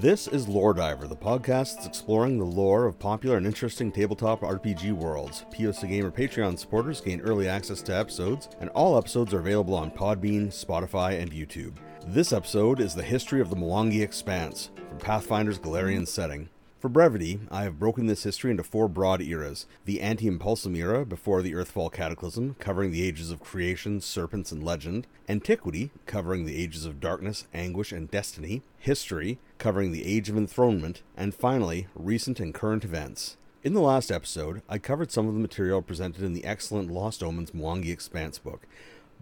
This is Lore Diver, the podcast that's exploring the lore of popular and interesting tabletop RPG worlds. POC Gamer Patreon supporters gain early access to episodes, and all episodes are available on Podbean, Spotify, and YouTube. This episode is the history of the Mwangi Expanse, from Pathfinder's Golarion setting. For brevity, I have broken this history into four broad eras. The Ante Impulsum era, before the Earthfall Cataclysm, covering the ages of creation, serpents, and legend, Antiquity, covering the ages of darkness, anguish, and destiny, History, covering the Age of Enthronement, and finally, recent and current events. In the last episode, I covered some of the material presented in the excellent Lost Omens Mwangi Expanse book,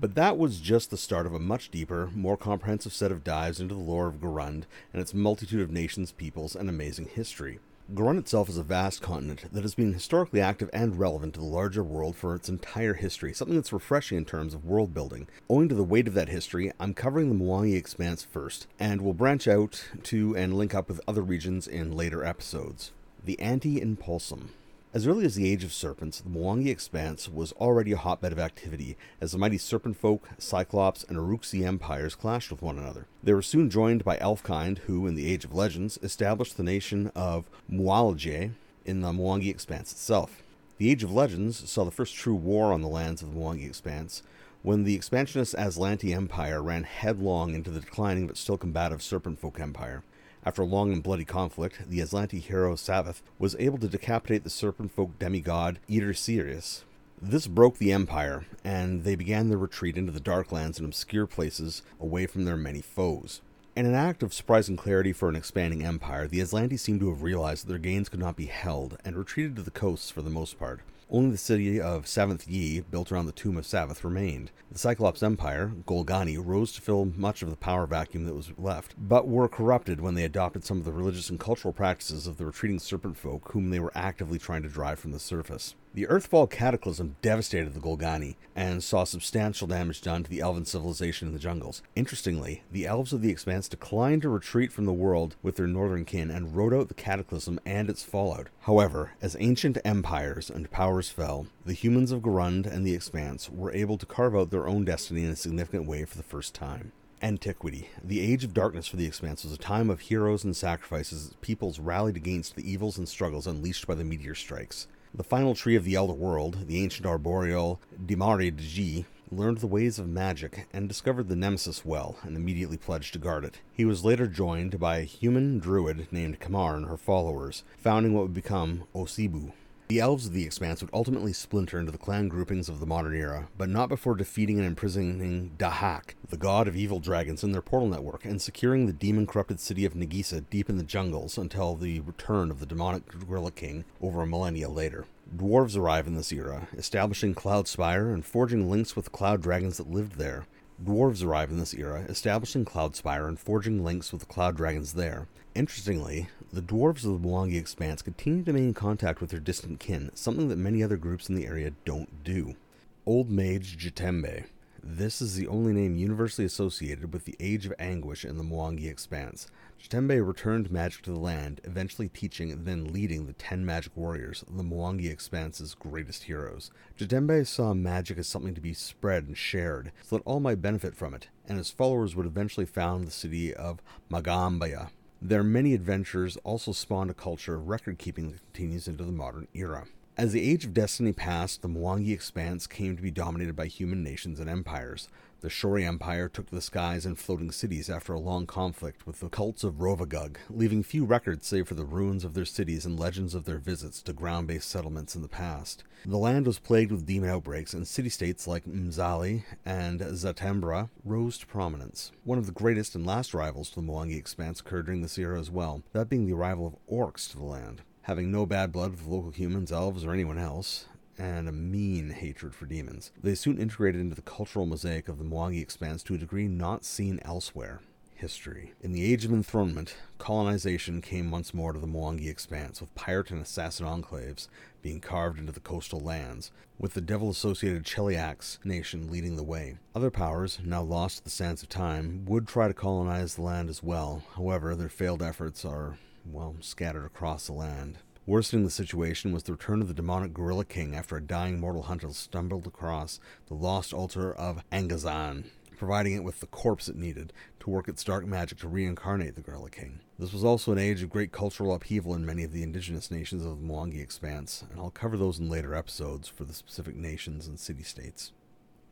but that was just the start of a much deeper, more comprehensive set of dives into the lore of Garund and its multitude of nations, peoples, and amazing history. Garund itself is a vast continent that has been historically active and relevant to the larger world for its entire history, something that's refreshing in terms of world building. Owing to the weight of that history, I'm covering the Mwangi Expanse first, and will branch out to and link up with other regions in later episodes. The Ante Impulsum. As early as the Age of Serpents, the Mwangi Expanse was already a hotbed of activity as the mighty serpent folk, Cyclops, and Uruxi empires clashed with one another. They were soon joined by Elfkind, who, in the Age of Legends, established the nation of Mualijae in the Mwangi Expanse itself. The Age of Legends saw the first true war on the lands of the Mwangi Expanse when the expansionist Azlanti Empire ran headlong into the declining but still combative Serpent Folk Empire. After a long and bloody conflict, the Azlanti hero Savith was able to decapitate the serpent folk demigod Ydersius. This broke the Empire, and they began their retreat into the Darklands and obscure places away from their many foes. In an act of surprising clarity for an expanding empire, the Azlanti seemed to have realized that their gains could not be held and retreated to the coasts for the most part. Only the city of Saventh-Yhi, built around the tomb of Savith, remained. The Cyclops Empire, Golgani, rose to fill much of the power vacuum that was left, but were corrupted when they adopted some of the religious and cultural practices of the retreating serpent folk whom they were actively trying to drive from the surface. The Earthfall Cataclysm devastated the Golgani and saw substantial damage done to the elven civilization in the jungles. Interestingly, the elves of the Expanse declined to retreat from the world with their northern kin and rode out the Cataclysm and its fallout. However, as ancient empires and powers fell, the humans of Garund and the Expanse were able to carve out their own destiny in a significant way for the first time. Antiquity. The Age of Darkness for the Expanse was a time of heroes and sacrifices as peoples rallied against the evils and struggles unleashed by the meteor strikes. The final tree of the Elder World, the ancient arboreal Dimari-Diji, learned the ways of magic and discovered the Nemesis well and immediately pledged to guard it. He was later joined by a human druid named Kamar and her followers, founding what would become Osibu. The elves of the Expanse would ultimately splinter into the clan groupings of the modern era, but not before defeating and imprisoning Dahak, the god of evil dragons, in their portal network, and securing the demon corrupted city of Nagisa deep in the jungles until the return of the demonic Gorilla King over a millennia later. Dwarves arrive in this era, establishing Cloud Spire and forging links with cloud dragons that lived there. Dwarves arrive in this era, establishing Cloudspire and forging links with the cloud dragons there. Interestingly, the dwarves of the Mwangi Expanse continue to maintain contact with their distant kin, something that many other groups in the area don't do. Old Mage Jatembe. This is the only name universally associated with the Age of Anguish in the Mwangi Expanse. Jatembe returned magic to the land, eventually teaching then leading the Ten Magic Warriors, the Mwangi Expanse's greatest heroes. Jatembe saw magic as something to be spread and shared, so that all might benefit from it, and his followers would eventually found the city of Magaambya. Their many adventures also spawned a culture of record keeping that continues into the modern era. As the Age of Destiny passed, the Mwangi Expanse came to be dominated by human nations and empires. The Shori Empire took to the skies and floating cities after a long conflict with the cults of Rovagug, leaving few records save for the ruins of their cities and legends of their visits to ground based settlements in the past. The land was plagued with demon outbreaks, and city states like Mzali and Zatembra rose to prominence. One of the greatest and last rivals to the Mwangi Expanse occurred during this era as well, that being the arrival of orcs to the land. Having no bad blood with local humans, elves, or anyone else, and a mean hatred for demons. They soon integrated into the cultural mosaic of the Mwangi Expanse to a degree not seen elsewhere. History. In the Age of Enthronement, colonization came once more to the Mwangi Expanse, with pirate and assassin enclaves being carved into the coastal lands, with the devil associated Cheliax nation leading the way. Other powers, now lost to the sands of time, would try to colonize the land as well. However, their failed efforts are, well, scattered across the land. Worsening the situation was the return of the demonic Gorilla King after a dying mortal hunter stumbled across the lost altar of Angazhan. providing it with the corpse it needed to work its dark magic to reincarnate the Gorilla King. This was also an age of great cultural upheaval in many of the indigenous nations of the Mwangi Expanse, and I'll cover those in later episodes for the specific nations and city states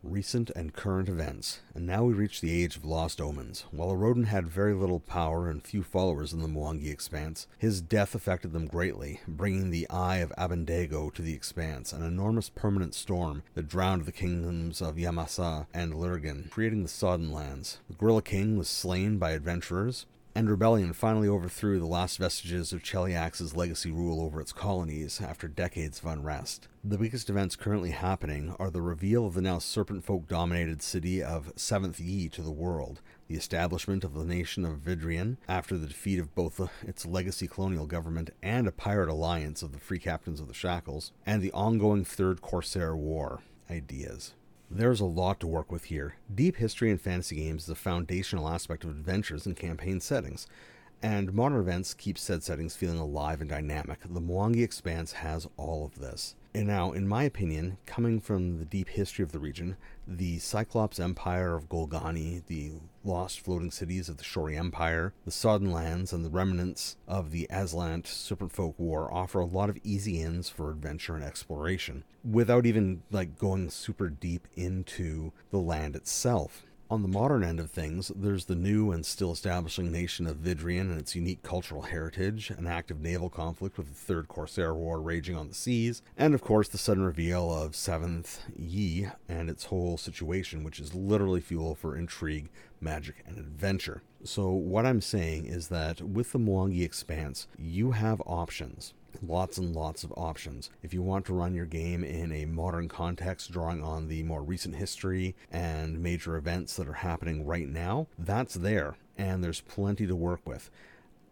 recent and current events, and now we reach the age of lost omens. While Aroden had very little power and few followers in the Mwangi Expanse, his death affected them greatly, bringing the Eye of Abendego to the Expanse, an enormous permanent storm that drowned the kingdoms of Yamasa and Lirgen, creating the Sodden Lands. The Gorilla King was slain by adventurers, and rebellion finally overthrew the last vestiges of Cheliax's legacy rule over its colonies after decades of unrest. The biggest events currently happening are the reveal of the now serpent folk dominated city of Saventh-Yhi to the world, the establishment of the nation of Vidrian after the defeat of both its legacy colonial government and a pirate alliance of the Free Captains of the Shackles, and the ongoing Third Corsair War. Ideas. There's a lot to work with here. Deep history in fantasy games is a foundational aspect of adventures and campaign settings, and modern events keep said settings feeling alive and dynamic. The Mwangi Expanse has all of this. And now, in my opinion, coming from the deep history of the region, the Cyclops Empire of Golgani, the lost floating cities of the Shori Empire, the Sodden Lands, and the remnants of the Azlant Serpent Folk War offer a lot of easy ins for adventure and exploration, without even like going super deep into the land itself. On the modern end of things, there's the new and still establishing nation of Vidrian and its unique cultural heritage, an active naval conflict with the Third Corsair War raging on the seas, and of course the sudden reveal of Seventh Yi and its whole situation, which is literally fuel for intrigue, magic, and adventure. So, what I'm saying is that with the Mwangi Expanse, you have options lots and lots of options. If you want to run your game in a modern context, drawing on the more recent history and major events that are happening right now, that's there, and there's plenty to work with.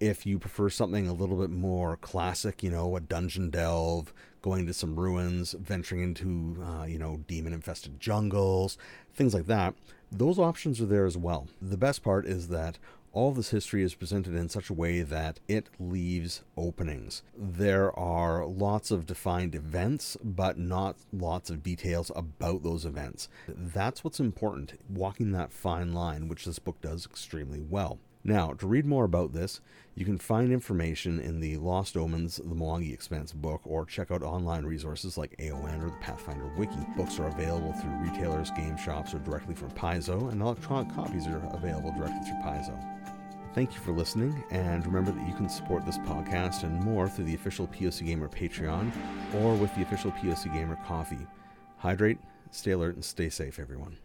If you prefer something a little bit more classic, you know, a dungeon delve, going to some ruins, venturing into, uh, you know, demon infested jungles, things like that, those options are there as well. The best part is that all this history is presented in such a way that it leaves openings. There are lots of defined events, but not lots of details about those events. That's what's important, walking that fine line, which this book does extremely well. Now, to read more about this, you can find information in the Lost Omens, the Mwangi Expanse book, or check out online resources like AON or the Pathfinder Wiki. Books are available through retailers, game shops, or directly from Paizo, and electronic copies are available directly through Paizo. Thank you for listening, and remember that you can support this podcast and more through the official POC Gamer Patreon or with the official POC Gamer Coffee. Hydrate, stay alert, and stay safe, everyone.